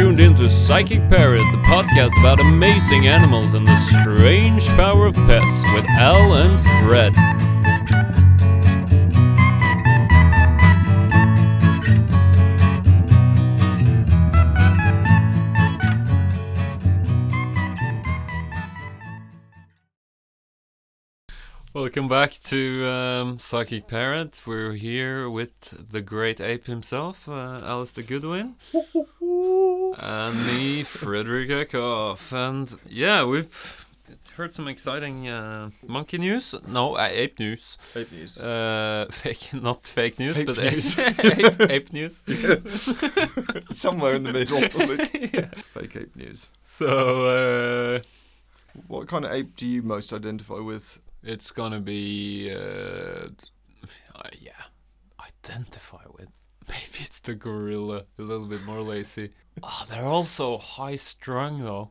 tuned in to Psychic Parrot, the podcast about amazing animals and the strange power of pets with Al and Fred. Welcome back to um, Psychic Parrot. We're here with the great ape himself, uh, Alistair Goodwin, and me, Frederick Eckhoff. And yeah, we've heard some exciting uh, monkey news. No, uh, ape news. Fake news. Uh, fake, not fake news, Ape but news. ape, ape news. Somewhere in the middle. Yeah. Fake ape news. So uh, What kind of ape do you most identify with? It's gonna be, uh, uh, yeah, identify with. Maybe it's the gorilla, a little bit more lazy. Oh, they're also high strung though.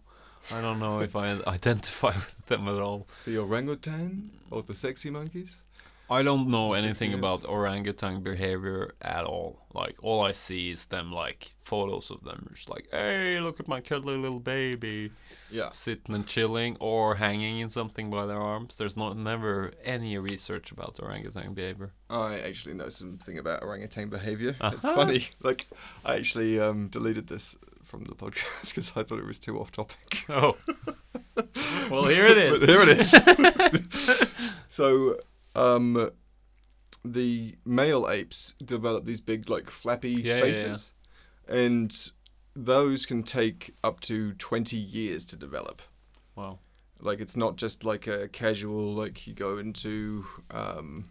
I don't know if I identify with them at all. The orangutan or the sexy monkeys? I don't know anything years. about orangutan behavior at all. Like all I see is them like photos of them, just like, hey, look at my cuddly little baby, Yeah. sitting and chilling or hanging in something by their arms. There's not never any research about orangutan behavior. I actually know something about orangutan behavior. It's Uh-huh. funny. Like, I actually um, deleted this from the podcast because I thought it was too off topic. Oh, well, here it is. Here it is. so, um, the male apes develop these big, like, flappy Yeah, yeah, yeah. faces, and those can take up to twenty years to develop. Wow. Like, it's not just like a casual, like you go into um,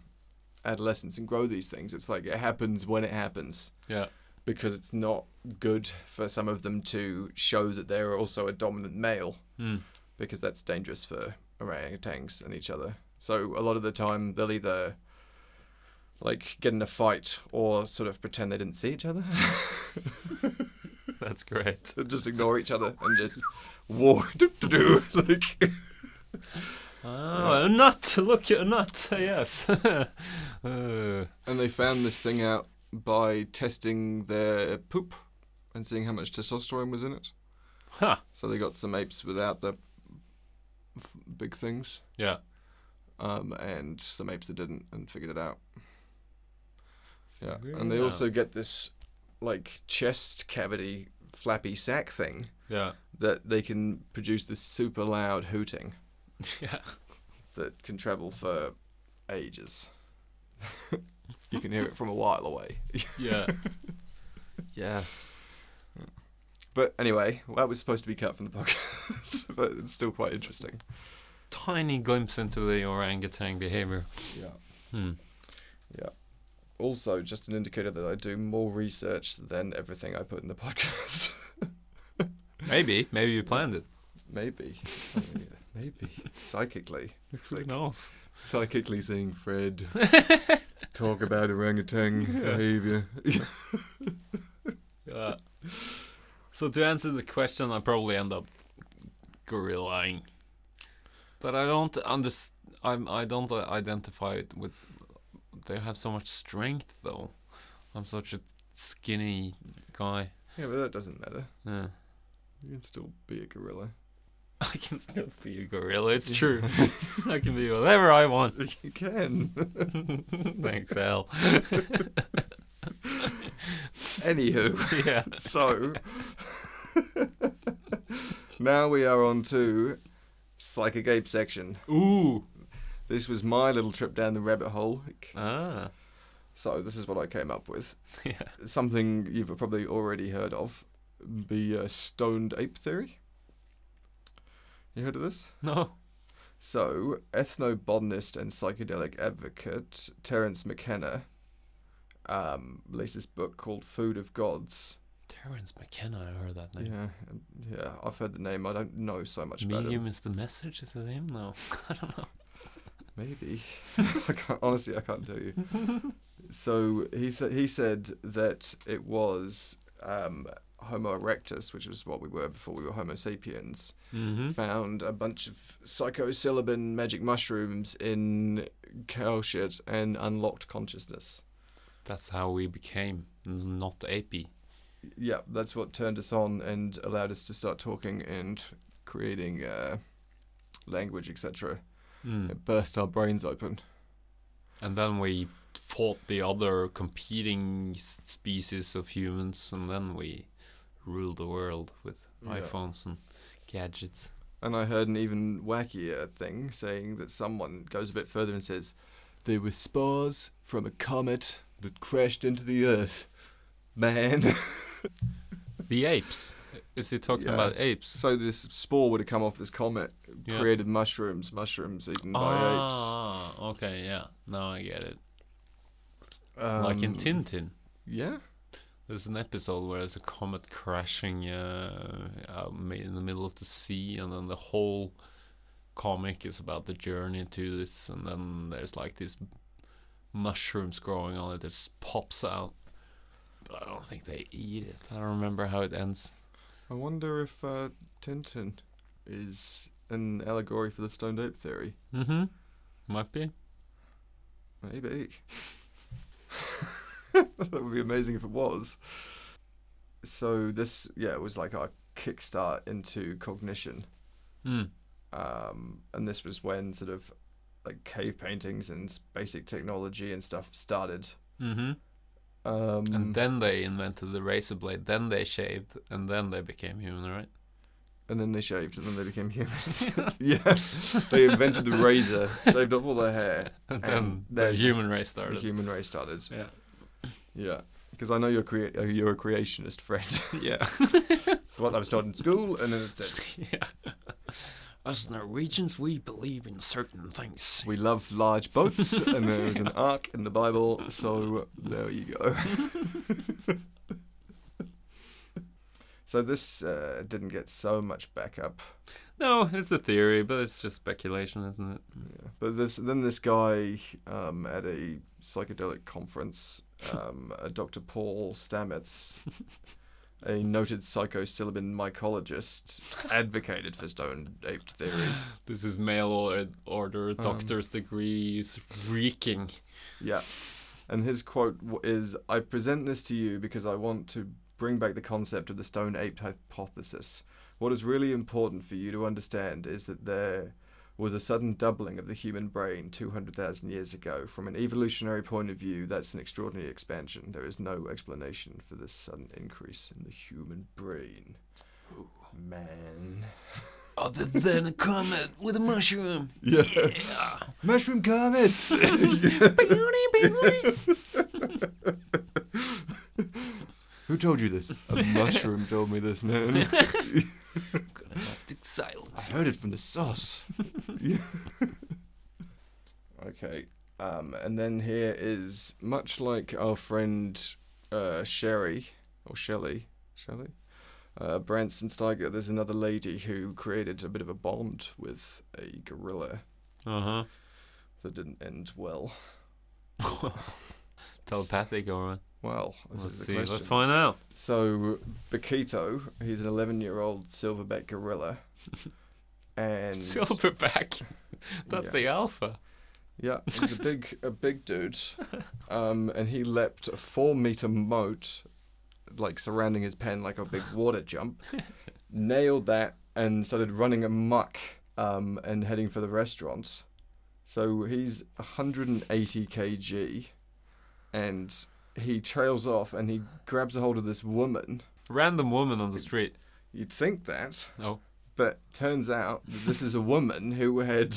adolescence and grow these things. It's like it happens when it happens Yeah. because it's not good for some of them to show that they're also a dominant male Hmm. because that's dangerous for orangutans and each other. So a lot of the time they'll either like get in a fight or sort of pretend they didn't see each other, That's great. Just ignore each other and just war do, do, do, like Oh, a nut! Look at a nut. Yes. uh, and they found this thing out by testing their poop and seeing how much testosterone was in it. huh. So they got some apes without the f- big things Yeah. Um, and some apes that didn't and figured it out. Yeah, and they also get this like chest cavity flappy sac thing Yeah. that they can produce this super loud hooting Yeah. that can travel for ages. you can hear it from a while away. Yeah. yeah. But anyway, that was supposed to be cut from the podcast, but it's still quite interesting. Tiny glimpse into the orangutan behavior. Yeah. Hmm. Also, just an indicator that I do more research than everything I put in the podcast. Maybe. Maybe you planned it. maybe. I mean, maybe. Psychically. Who knows? Psychically seeing Fred talk about orangutan Yeah. behavior. Yeah. So to answer the question, I probably end up gorillaing. But I don't underst- I'm I don't uh, identify it with. They have so much strength though. I'm such a skinny guy. yeah, but that doesn't matter. Yeah. You can still be a gorilla. I can still be a gorilla. It's true. I can be whatever I want. You can. Thanks, Al. Anywho, yeah. so now we are on to Psychic Ape section. Ooh. This was my little trip down the rabbit hole. Ah. So this is what I came up with. Yeah. Something you've probably already heard of, the uh, stoned ape theory. You heard of this? No. So, ethnobotanist and psychedelic advocate Terence McKenna um, released this book called Food of Gods. Terence McKenna. I heard that name. Yeah, yeah, I've heard the name. I don't know so much about Medium him. is the message. Is it him? No. I don't know. Maybe. I can't, honestly, I can't tell you. so he th- he said that it was um, Homo erectus, which was what we were before we were Homo sapiens, Mm-hmm. found a bunch of psilocybin magic mushrooms in cow shit and unlocked consciousness. That's how we became not apey. Yeah, that's what turned us on and allowed us to start talking and creating uh, language, etc. Mm. It burst our brains open. And then we fought the other competing species of humans, and then we ruled the world with Yeah. iPhones and gadgets. And I heard an even wackier thing saying that someone goes a bit further and says, They were spores from a comet that crashed into the earth. Man. The apes. Is he talking Yeah. about apes? so this spore would have come off this comet, Yeah. created mushrooms, mushrooms eaten by apes. Ah, okay, yeah. Now I get it. like in Um, Tintin. Yeah. There's an episode where there's a comet crashing uh, out in the middle of the sea, and then the whole comic is about the journey to this, and then there's like these mushrooms growing on it that just pops out. But I don't think they eat it. I don't remember how it ends. I wonder if uh, Tintin is an allegory for the stoned ape theory. Mm-hmm. Might be. Maybe. that would be amazing if it was. So this, yeah, it was like our kickstart into cognition, Mm. um, and this was when sort of like cave paintings and basic technology and stuff started. Mm-hmm. Um, And then they invented the razor blade. Then they shaved, and then they became human, right? and then they shaved, and then they became humans. yes, they invented the razor, shaved off all their hair, And then And the human race started. the human race started. Yeah. Yeah, because I know you're crea- uh, you're a creationist, Fred. Yeah. It's what I was taught in school, and then it's it. yeah. Us Norwegians, we believe in certain things. We love large boats, and there is an ark in the Bible, so there you go. so this uh, didn't get so much backup, No, it's a theory, but it's just speculation, isn't it? yeah. but this then this guy um, at a psychedelic conference, um, uh, Dr. Paul Stamets, a noted psychosilibin mycologist, advocated for stone ape theory. This is mail or- order, um, doctor's degrees reeking. Yeah. And his quote is I present this to you because I want to bring back the concept of the stone ape hypothesis. What is really important for you to understand is that there was a sudden doubling of the human brain 200,000 years ago. From an evolutionary point of view, that's an extraordinary expansion. There is no explanation for this sudden increase in the human brain. Man. Other than a comet with a mushroom. Yeah. Mushroom comets! Who told you this? A mushroom told me this, man. Gonna have to I heard it from the sauce. Yeah. okay. Um, and then here is much like our friend uh, Sherry or Shelley, Shelley, uh, Branson Steiger. There's another lady who created a bit of a bond with a gorilla Uh huh. that didn't end well. Telepathic or what? Well, Let's is the see. question. Let's find out. So Bokito, he's an 11-year-old silverback gorilla, and Silverback. That's Yeah. the alpha. Yeah, he's a big a big dude, um, and he leapt a four-meter moat, like surrounding his pen like a big water jump, nailed that, and started running amok, um, and heading for the restaurant. So he's 180 kg, and he trails off and he grabs a hold of this woman. Random woman on the street. You'd think that, Oh. but turns out that this is a woman who had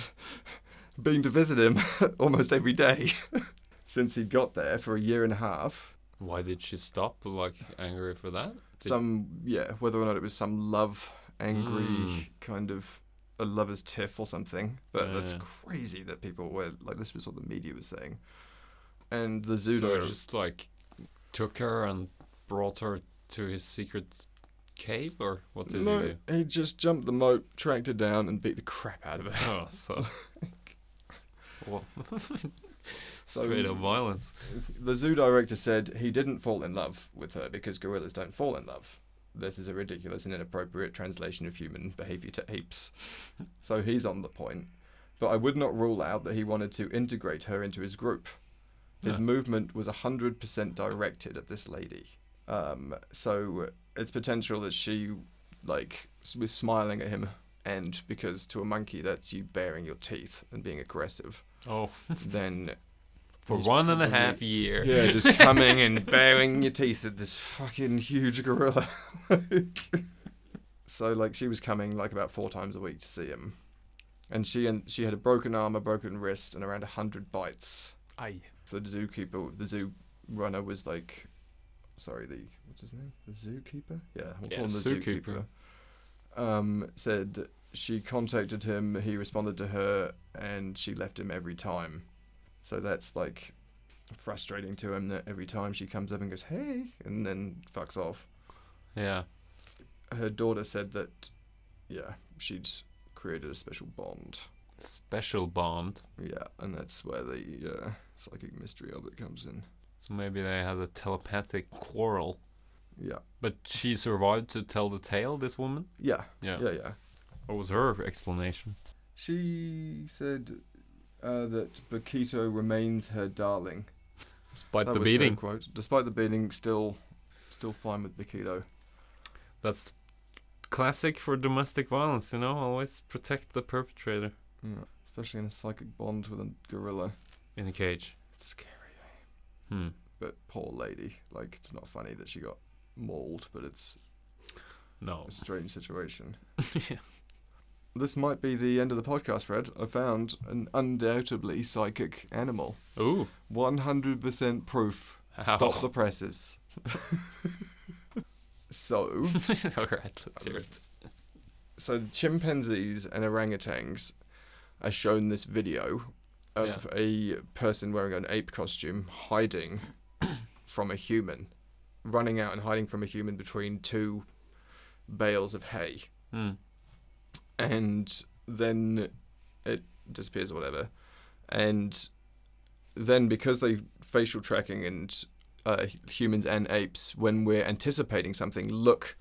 been to visit him almost every day since he'd got there for a year and a half. Why did she stop? Like angry for that? Did- Some, yeah, whether or not it was some love, angry Mm. kind of a lover's tiff or something. But that's crazy that people were like, this was what the media was saying. And the zoo So just like took her and brought her to his secret cave, or what did no, he do? he just jumped the moat, tracked her down, and beat the crap out of her. Oh, so. well, straight up violence. The zoo director said he didn't fall in love with her because gorillas don't fall in love. This is a ridiculous and inappropriate translation of human behavior to apes. So he's on the point. But I would not rule out that he wanted to integrate her into his group. His Yeah. movement was 100% directed at this lady. Um, so it's potential that she like was smiling at him, and because to a monkey that's you baring your teeth and being aggressive, Oh, then for He's one and a half year. yeah, just coming and baring your teeth at this fucking huge gorilla. so like she was coming like about four times a week to see him, and she and she had a broken arm, a broken wrist, and around a hundred bites. Aye. the zookeeper, the zoo runner was like, sorry, the what's his name? The zookeeper? Yeah, we'll Yeah, call him the zookeeper. zookeeper. Um, said she contacted him, he responded to her, and she left him every time. So that's like frustrating to him that every time she comes up and goes, hey, and then fucks off. Yeah. Her daughter said that, yeah, she'd created a special bond. Special bond. Yeah, and that's where the uh, psychic mystery of it comes in. So maybe they had a telepathic quarrel. Yeah, But she survived to tell the tale, this woman? yeah, Yeah. yeah, yeah. What was her explanation? She said uh, that Bokito remains her darling. Despite That the beating. quote. Despite the beating, still, still fine with Bokito. That's classic for domestic violence, you know? Always protect the perpetrator Yeah. Especially in a psychic bond with a gorilla. in a cage. It's scary. Hmm. But poor lady. Like, it's not funny that she got mauled, but it's No. a strange situation. yeah. This might be the end of the podcast, Fred. I found an undoubtedly psychic animal. Ooh. 100% proof. How? Stop the presses. so, Alright, let's hear it. so chimpanzees and orangutans are shown this video of a person wearing an ape costume hiding from a human, running out and hiding from a human between two bales of hay, Hmm. and then it disappears or whatever, and then because they facial tracking and uh, humans and apes, when we're anticipating something, look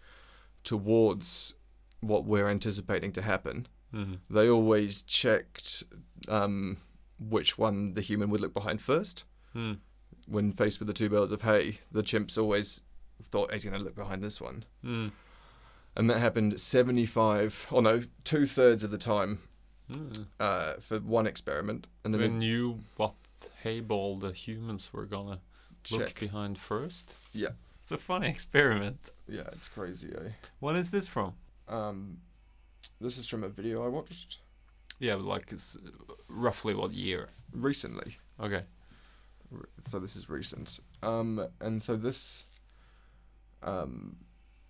towards what we're anticipating to happen hmm they always checked um, which one the human would look behind first. Hmm. When faced with the two bales of hay, the chimps always thought he's going to look behind this one. Hmm. And that happened 75, or no, two thirds of the time Hmm. uh, for one experiment. And then They they knew what hay ball the humans were gonna look behind first. Yeah. It's a funny experiment. Yeah, it's crazy, eh? What is this from? Um, this is from a video I watched Yeah, but like it's uh, roughly what year? recently. Okay. So this is recent. Um, and so this um,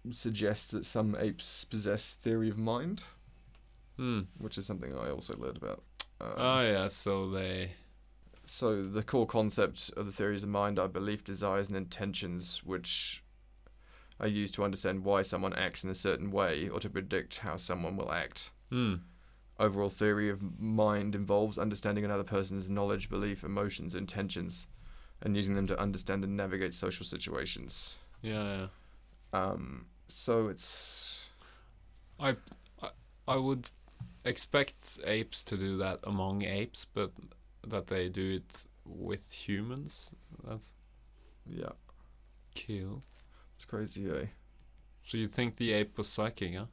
suggests that some apes possess theory of mind. Hmm. which is something I also learned about. Um, Oh yeah, so they so the core concept of the theories of mind are belief, desires, and intentions, which are used to understand why someone acts in a certain way or to predict how someone will act. hmm. Overall theory of mind involves understanding another person's knowledge, belief, emotions, intentions, and using them to understand and navigate social situations. Yeah, yeah. Um, so it's I would expect apes to do that among apes, but that they do it with humans. That's yeah, cool. It's crazy, eh? So you think the ape was psychic, huh?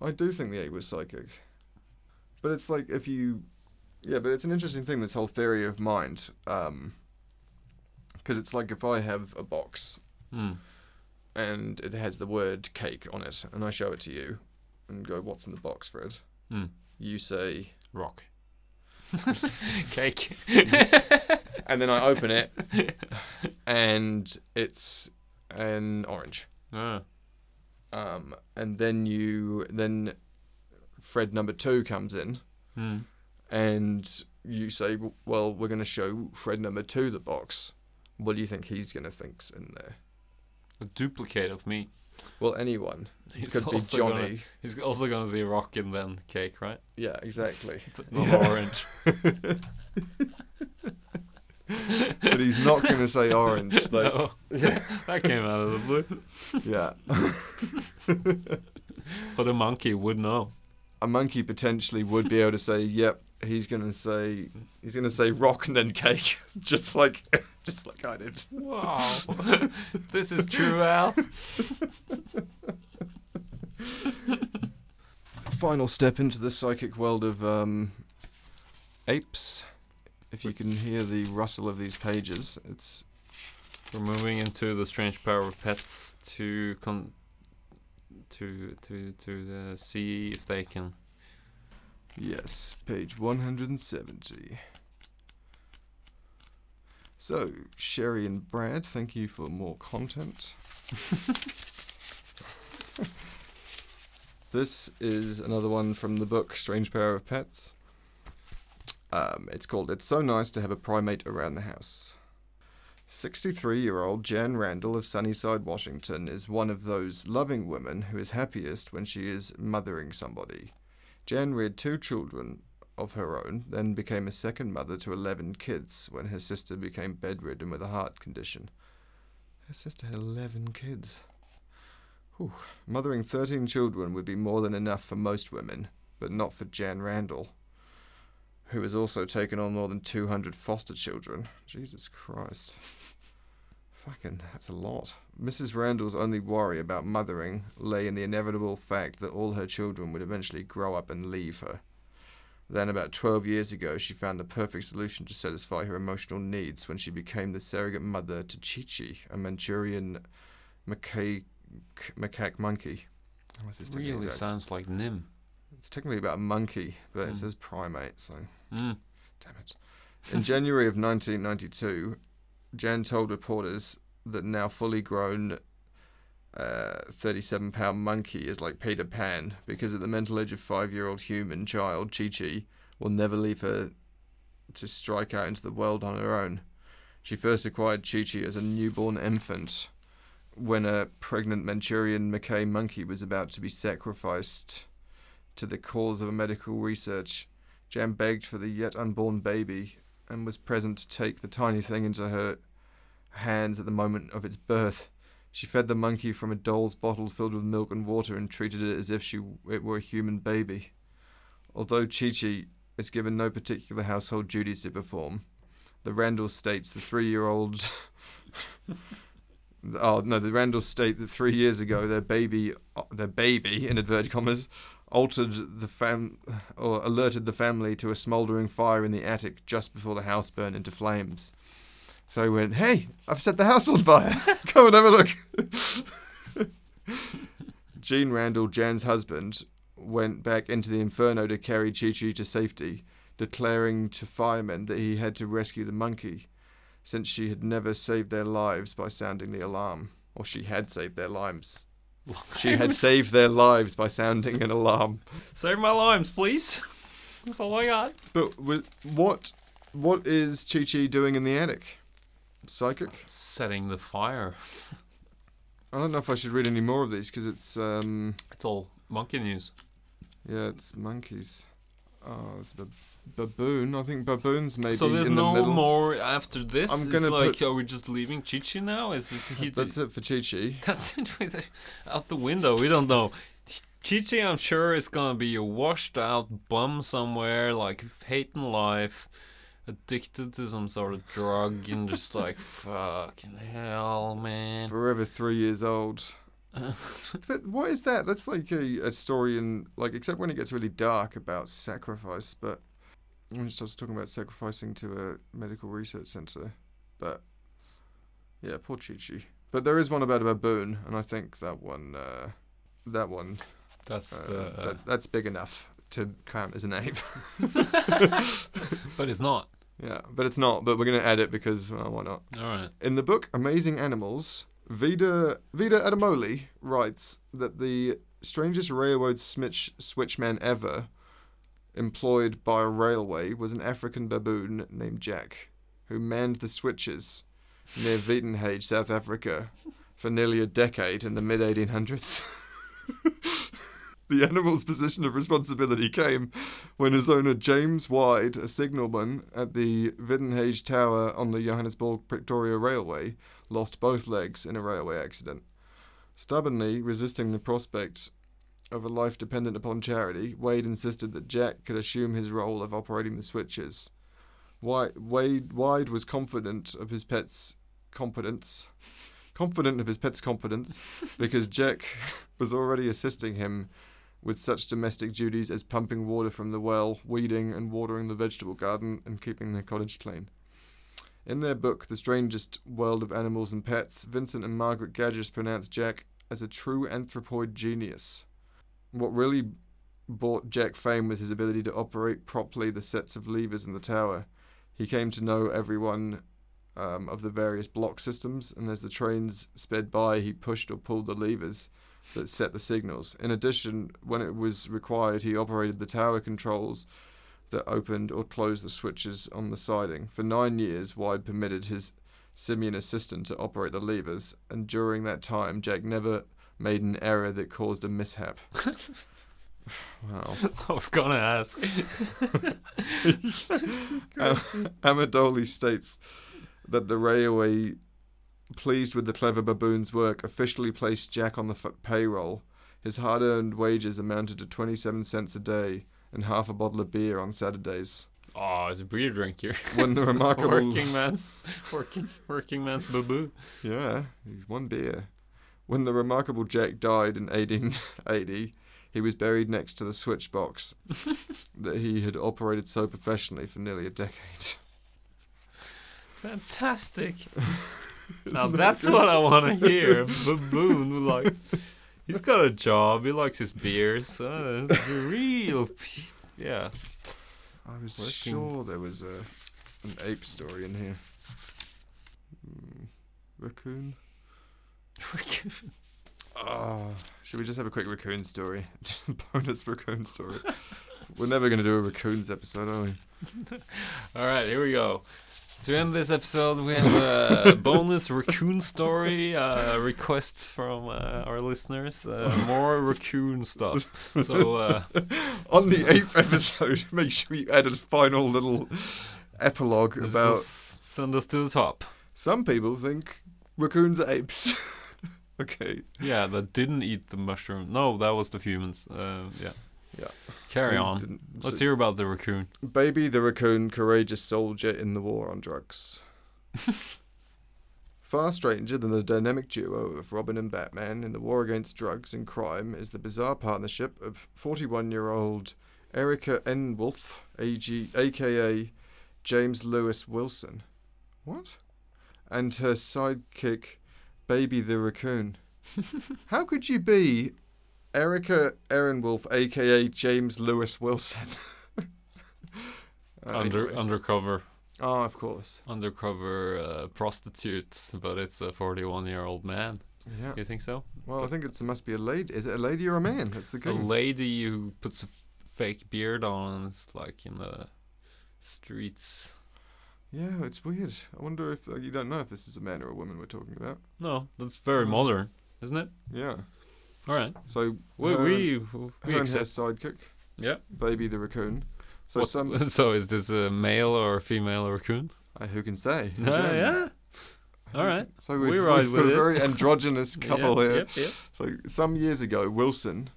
I do think the ape was psychic. But it's like if you yeah, but it's an interesting thing this whole theory of mind um because it's like if I have a box Hmm. and it has the word cake on it and I show it to you and go what's in the box, Fred? Hmm. You say Rock. Cake. and then I open it and it's an orange. Ah. Um and then you then Fred number 2 comes in Hmm. and you say, "Well, we're going to show Fred number two the box." What do you think he's going to think's in there? A duplicate of me. Well, anyone. He's could be also Johnny. Gonna, he's also gonna see rock and then cake, right? Yeah, exactly. But not Yeah. orange. but he's not going to say orange. Like, no, yeah, that came out of the blue. yeah. But a monkey would know. A monkey potentially would be able to say, "Yep." He's going to say he's going to say rock and then cake, just like just like I did. Wow. this is true, Al. Final step into the psychic world of um, apes. If you can hear the rustle of these pages, it's We're moving into the strange power of pets to con to to to uh, see if they can. yes, page 170. So, Sherry and Brad, thank you for more content. this is another one from the book Strange Power of Pets. Um, it's called It's So Nice to Have a Primate Around the House. 63 year old Jan Randall of Sunnyside, Washington, is one of those loving women who is happiest when she is mothering somebody. Jan reared two children of her own, then became a second mother to 11 kids when her sister became bedridden with a heart condition. Her sister had 11 kids. Whew. Mothering 13 children would be more than enough for most women, but not for Jan Randall, who has also taken on more than 200 foster children. Jesus Christ. Fucking, that's a lot. Mrs. Randall's only worry about mothering lay in the inevitable fact that all her children would eventually grow up and leave her. Then, about 12 years ago, she found the perfect solution to satisfy her emotional needs when she became the surrogate mother to Chi Chi, a Manchurian macaque, macaque monkey. What's this Really sounds like Nim. It's technically about a monkey, but it Mm. says primate, so Mm. damn it. In January of 1992, Jan told reporters that now fully grown 37 pound monkey is like Peter Pan because at the mental age of five year old human child, Chi Chi, will never leave her to strike out into the world on her own. She first acquired Chi Chi as a newborn infant when a pregnant Manchurian macaque monkey was about to be sacrificed to the cause of a medical research. Jan begged for the yet unborn baby and was present to take the tiny thing into her hands at the moment of its birth. She fed the monkey from a doll's bottle filled with milk and water and treated it as if she it were a human baby. Although Chi Chi is given no particular household duties to perform, the Randall states the three-year-old. oh no, the Randall state that three years ago their baby, their baby in inverted commas, altered the fam or alerted the family to a smouldering fire in the attic just before the house burned into flames. So he went, "Hey, I've set the house on fire. Come and have a look." Gene Randall, Jan's husband, went back into the inferno to carry Chi Chi to safety, declaring to firemen that he had to rescue the monkey, since she had never saved their lives by sounding the alarm, or she had saved their lives. She had saved their lives by sounding an alarm. Save my limes, please. That's all I got. But with, what what is Chi Chi doing in the attic? Psychic? Setting the fire. I don't know if I should read any more of these because it's um It's all monkey news. yeah it's monkeys. Oh, it's a baboon. I think baboons maybe so there's in the no middle. more after this. I'm It's gonna like, put- are we just leaving Chichi now? Is it he, That's it for Chi Chi. That's it out the window. We don't know. Chichi, I'm sure, is gonna be a washed out bum somewhere, like hating life, addicted to some sort of drug, and just like, fucking hell, man. Forever three years old. But what is that? That's like a, a story in like except when it gets really dark about sacrifice, but when it starts talking about sacrificing to a medical research center. But yeah, poor Chi Chi. But there is one about a baboon, and I think that one uh, that one That's uh, the. Uh, that, that's big enough to count as an ape. but it's not. yeah, but it's not. But we're gonna add it because well, why not? All right. In the book Amazing Animals, Vida Vida Adamoli writes that the strangest railroad switch switchman ever employed by a railway was an African baboon named Jack, who manned the switches near Uitenhage, South Africa, for nearly a decade in the mid 1800s. the animal's position of responsibility came when his owner James Wide, a signalman at the Uitenhage Tower on the Johannesburg Pretoria Railway, lost both legs in a railway accident. Stubbornly resisting the prospect of a life dependent upon charity, Wade insisted that Jack could assume his role of operating the switches. Wade, Wide was confident of his pet's competence, confident of his pet's competence, because Jack was already assisting him with such domestic duties as pumping water from the well, weeding and watering the vegetable garden, and keeping the cottage clean. In their book, The Strangest World of Animals and Pets, Vincent and Margaret Gaddis pronounced Jack as a true anthropoid genius. What really brought Jack fame was his ability to operate properly the sets of levers in the tower. He came to know everyone um, of the various block systems, and as the trains sped by, he pushed or pulled the levers that set the signals. In addition, when it was required, he operated the tower controls that opened or closed the switches on the siding. For nine years, Wide permitted his simian assistant to operate the levers, and during that time, Jack never made an error that caused a mishap. wow. I was gonna ask. Am- Amadoli states that the railway, pleased with the clever baboon's work, officially placed Jack on the f- payroll. His hard earned wages amounted to 27 cents a day and half a bottle of beer on Saturdays. Oh, it's a beer drinker. When the remarkable. working man's working working man's baboo. Yeah, one beer. When the remarkable Jack died in 1880, he was buried next to the switch box that he had operated so professionally for nearly a decade. Fantastic. now that that's what I want to hear. Baboon, like he's got a job. He likes his beers. Uh, real. Yeah. I was Working. sure there was a an ape story in here. Hmm, raccoon. Ah, should we just have a quick raccoon story? Bonus raccoon story. We're never going to do a raccoons episode, are we? All right, here we go. To end this episode, we have a bonus raccoon story uh, request from uh, our listeners. Uh, more raccoon stuff. So uh, On the eighth episode, make sure you add a final little epilogue about. send us to the top. Some people think raccoons are apes. okay. Yeah, that didn't eat the mushroom. No, that was the humans. Uh, yeah. Yeah. Carry on. Let's hear about the raccoon. Baby the Raccoon, courageous soldier in the war on drugs. Far stranger than the dynamic duo of Robin and Batman in the war against drugs and crime is the bizarre partnership of 41 year old Erica N. Wolf, AG, aka James Lewis Wilson. What? And her sidekick, Baby the Raccoon. How could you be Erica Erin Wolf, aka James Lewis Wilson? Under anyway. undercover Oh, of course. undercover uh, prostitute, but it's a 41 year old man. Yeah. You think so? Well, I think it's, it must be a lady. Is it a lady or a man? That's the A lady who puts a fake beard on and is like in the streets. yeah, it's weird. I wonder if you don't know if this is a man or a woman we're talking about. No, that's very Hmm. modern, isn't it? Yeah. All right. So We her, we, her and her sidekick, Yeah. Baby the Raccoon. So What- some so is this a male or a female raccoon? uh, who can say? Uh, Again, yeah. All right. So We we've, ride we've with a it. very androgynous couple yeah, here. Yep, yep. So some years ago, Wilson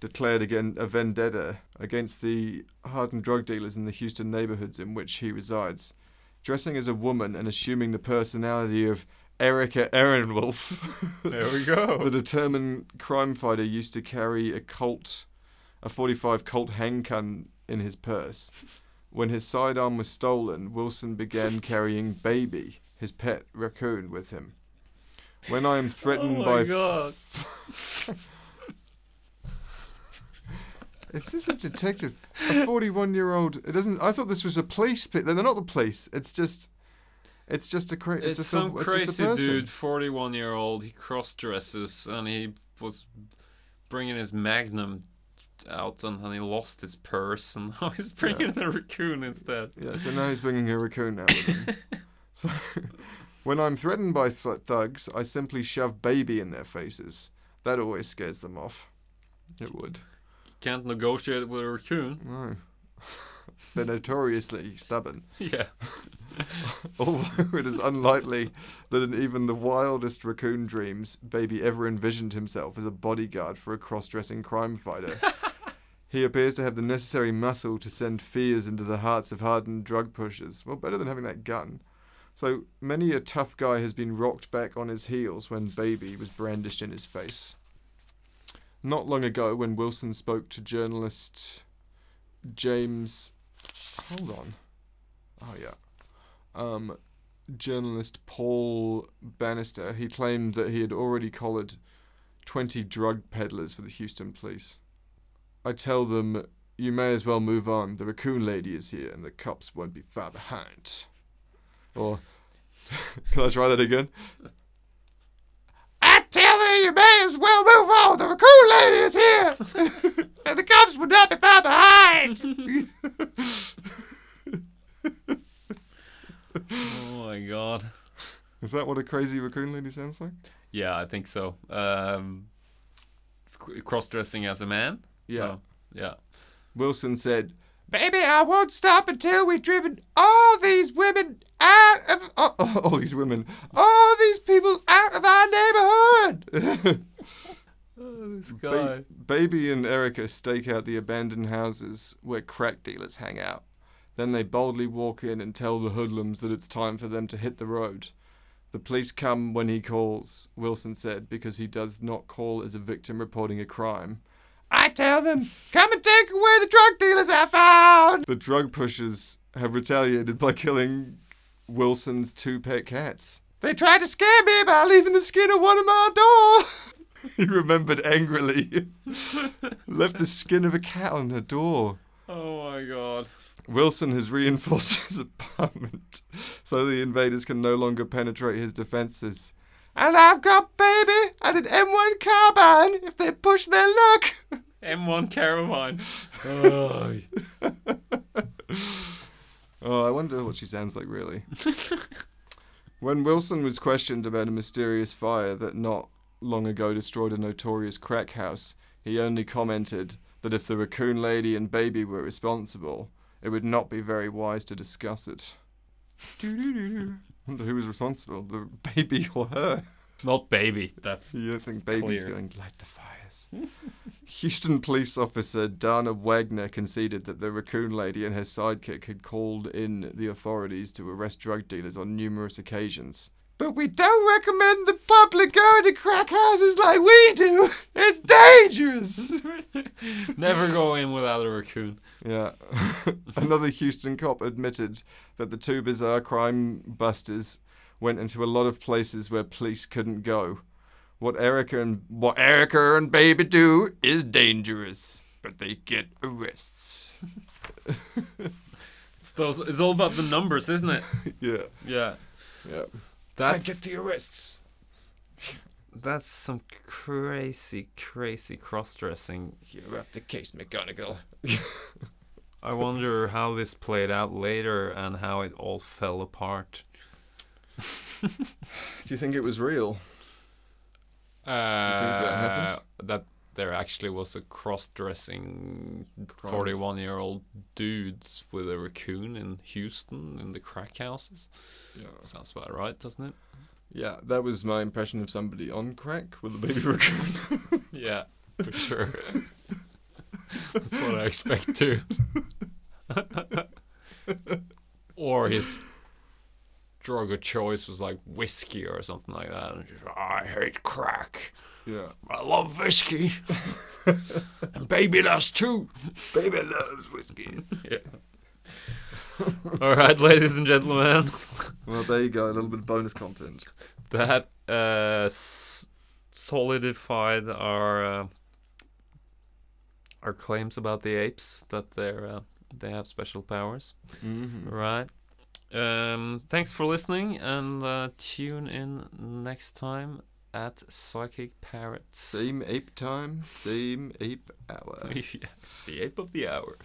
declared again a vendetta against the hardened drug dealers in the Houston neighborhoods in which he resides, dressing as a woman and assuming the personality of Erica Ehrenwolf. There we go. the determined crime fighter used to carry a Colt, a 45 Colt handgun in his purse. When his sidearm was stolen, Wilson began carrying Baby, his pet raccoon, with him. When I am oh threatened oh by my god. Is this a detective? A 41 year old. It doesn't. I thought this was a police. They're not the police. It's just. It's just a cra- It's, It's, some a, it's crazy person. dude, 41 year old. He cross dresses and he was bringing his magnum out and he lost his purse and now he's bringing a raccoon instead. Yeah. So now he's bringing a raccoon out so, when I'm threatened by th- thugs, I simply shove baby in their faces. That always scares them off. It would. Can't negotiate with a raccoon. No. They're notoriously stubborn. Yeah. Although it is unlikely that in even the wildest raccoon dreams, Baby ever envisioned himself as a bodyguard for a cross dressing crime fighter. He appears to have the necessary muscle to send fears into the hearts of hardened drug pushers. Well, better than having that gun. So many a tough guy has been rocked back on his heels when baby was brandished in his face. Not long ago, when Wilson spoke to journalist James. Hold on. Oh, yeah. Um, journalist Paul Bannister, he claimed that he had already collared 20 drug peddlers for the Houston police. I tell them, you may as well move on. The raccoon lady is here, and the cops won't be far behind. Or, can I try that again? I tell them, you may as well move on. The raccoon lady is here, and the cops will not be far behind. Oh my god. Is that what a crazy raccoon lady sounds like? Yeah, I think so. Um, cross dressing as a man? Yeah. Oh, yeah. Wilson said, Baby, I won't stop until we've driven all these women out of. Oh, oh, all these women. All these people out of our neighborhood! Oh, this Ba- Baby and Erica stake out the abandoned houses where crack dealers hang out. Then they boldly walk in and tell the hoodlums that it's time for them to hit the road. The police come when he calls, Wilson said, because he does not call as a victim reporting a crime. I tell them, come and take away the drug dealers I found! The drug pushers have retaliated by killing Wilson's two pet cats. They tried to scare me by leaving the skin of one of my door. he remembered angrily. Left the skin of a cat on her door. Oh my god. Wilson has reinforced his apartment so the invaders can no longer penetrate his defenses. And I've got baby and an M1 carbine if they push their luck. M1 Caravine. oh, Oh, I wonder what she sounds like really. when Wilson was questioned about a mysterious fire that not long ago destroyed a notorious crack house, he only commented that if the raccoon lady and baby were responsible, it would not be very wise to discuss it. Wonder who was responsible, the baby or her? not baby. That's You don't think baby's Clear. going to light the fires? Houston police officer Dana Wagner conceded that the raccoon lady and her sidekick had called in the authorities to arrest drug dealers on numerous occasions. But we don't recommend the public go to crack houses like we do. It's dangerous. never go in without a raccoon. Yeah. Another Houston cop admitted that the two bizarre crime busters went into a lot of places where police couldn't go. What Erica and what Erica and Baby do is dangerous, but they get arrests. It's those. It's all about the numbers, isn't it? yeah. Yeah. Yeah. That's the arrests. that's some crazy, crazy cross dressing. You're up the case, McGonagall. I wonder how this played out later and how it all fell apart. Do you think it was real? Uh, that happened? that there actually was a cross-dressing Crime. forty-one-year-old dudes with a raccoon in Houston in the crack houses. Yeah. Sounds about right, doesn't it? Yeah, that was my impression of somebody on crack with a baby raccoon. Yeah, for sure. That's what I expect too. or his drug of choice was like whiskey or something like that. And just, I hate crack. yeah. I love whiskey. and baby loves too. Baby loves whiskey. Yeah. All right, ladies and gentlemen, Well, there you go. A little bit of bonus content. that uh, s- solidified our uh, our claims about the apes that they're uh, they have special powers. Mm-hmm. Right. Um, thanks for listening, and uh, tune in next time at Psychic Parrots. Same ape time, same ape hour. yeah, the ape of the hour.